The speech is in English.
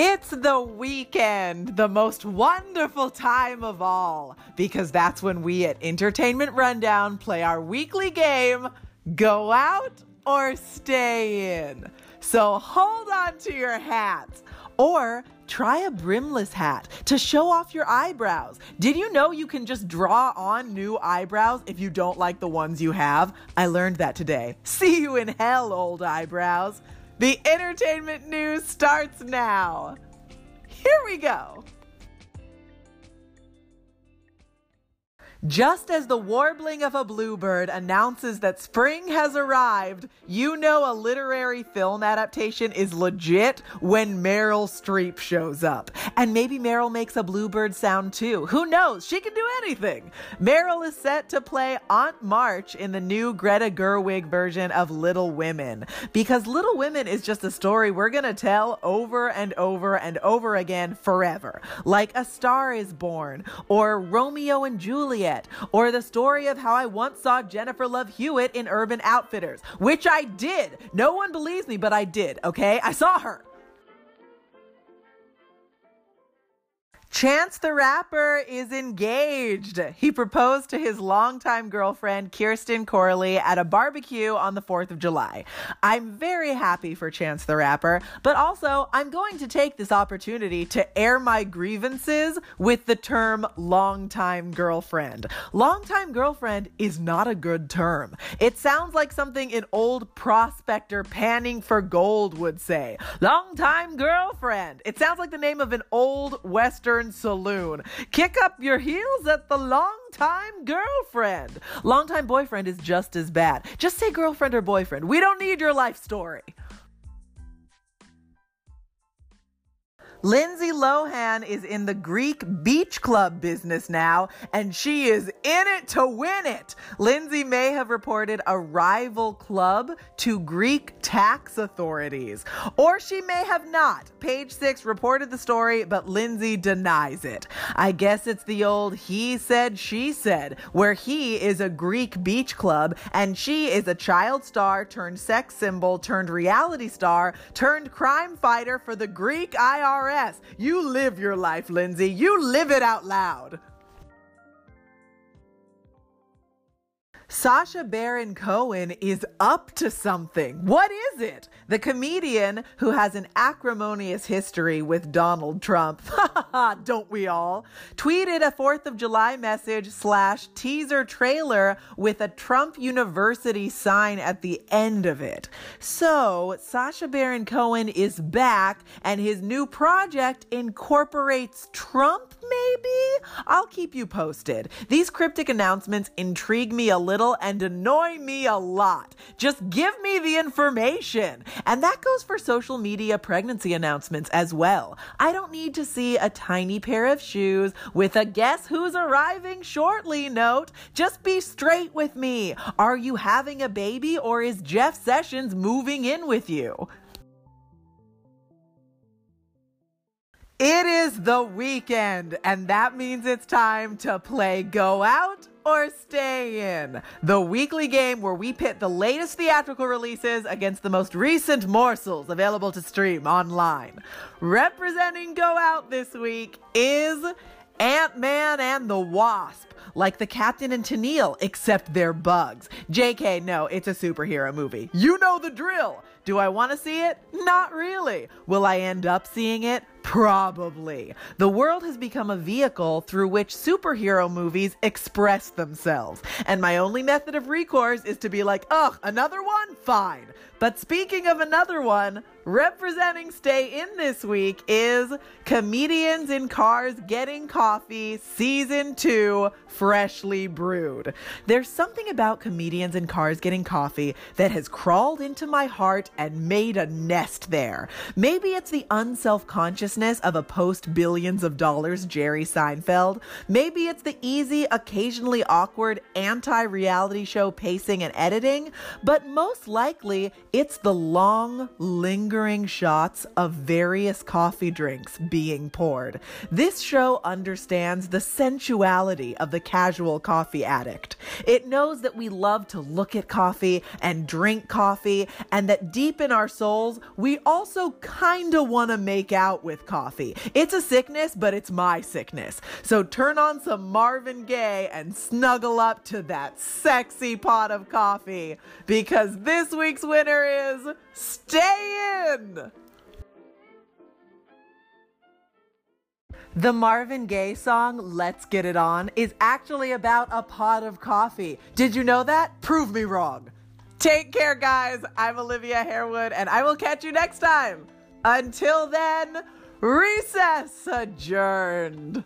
It's the weekend, the most wonderful time of all, because that's when we at Entertainment Rundown play our weekly game Go Out or Stay In. So hold on to your hats or try a brimless hat to show off your eyebrows. Did you know you can just draw on new eyebrows if you don't like the ones you have? I learned that today. See you in hell, old eyebrows. The entertainment news starts now. Here we go. Just as the warbling of a bluebird announces that spring has arrived, you know a literary film adaptation is legit when Meryl Streep shows up. And maybe Meryl makes a bluebird sound too. Who knows? She can do anything. Meryl is set to play Aunt March in the new Greta Gerwig version of Little Women. Because Little Women is just a story we're going to tell over and over and over again forever. Like A Star is Born or Romeo and Juliet or the story of how I once saw Jennifer Love Hewitt in Urban Outfitters, which I did. No one believes me, but I did, okay? I saw her. Chance the Rapper is engaged. He proposed to his longtime girlfriend, Kirsten Corley, at a barbecue on the 4th of July. I'm very happy for Chance the Rapper, but also I'm going to take this opportunity to air my grievances with the term longtime girlfriend. Longtime girlfriend is not a good term. It sounds like something an old prospector panning for gold would say. Longtime girlfriend. It sounds like the name of an old Western saloon. Kick up your heels at the longtime girlfriend. Longtime boyfriend is just as bad. Just say girlfriend or boyfriend. We don't need your life story. Lindsay Lohan is in the Greek beach club business now, and she is in it to win it. Lindsay may have reported a rival club to Greek tax authorities, or she may have not. Page Six reported the story, but Lindsay denies it. I guess it's the old he said, she said, where he is a Greek beach club and she is a child star turned sex symbol turned reality star turned crime fighter for the Greek IRS. You live your life, Lindsay. You live it out loud. Sacha Baron Cohen is up to something. What is it? The comedian who has an acrimonious history with Donald Trump, don't we all, tweeted a 4th of July message slash teaser trailer with a Trump University sign at the end of it. So, Sacha Baron Cohen is back and his new project incorporates Trump, maybe? I'll keep you posted. These cryptic announcements intrigue me a little and annoy me a lot. Just give me the information. And that goes for social media pregnancy announcements as well. I don't need to see a tiny pair of shoes with a guess who's arriving shortly note. Just be straight with me. Are you having a baby or is Jeff Sessions moving in with you? Is the weekend, and that means it's time to play Go Out or Stay In, the weekly game where we pit the latest theatrical releases against the most recent morsels available to stream online. Representing Go Out this week is Ant Man and the Wasp, like the Captain and Tennille, except they're bugs. JK, no, it's a superhero movie. You know the drill. Do I want to see it? Not really. Will I end up seeing it? Probably. The world has become a vehicle through which superhero movies express themselves. And my only method of recourse is to be like, ugh, another one? Fine. But speaking of another one, representing Stay In this week is Comedians in Cars Getting Coffee Season 2 Freshly Brewed. There's something about Comedians in Cars Getting Coffee that has crawled into my heart and made a nest there. Maybe it's the unself consciousness of a post billions of dollars Jerry Seinfeld. Maybe it's the easy, occasionally awkward anti reality show pacing and editing. But most likely, it's the long, lingering shots of various coffee drinks being poured. This show understands the sensuality of the casual coffee addict. It knows that we love to look at coffee and drink coffee, and that deep in our souls, we also kind of want to make out with coffee. It's a sickness, but it's my sickness. So turn on some Marvin Gaye and snuggle up to that sexy pot of coffee because this week's winner is Stay In! The Marvin Gaye song, Let's Get It On, is actually about a pot of coffee. Did you know that? Prove me wrong. Take care, guys. I'm Olivia Harewood, and I will catch you next time. Until then, recess adjourned.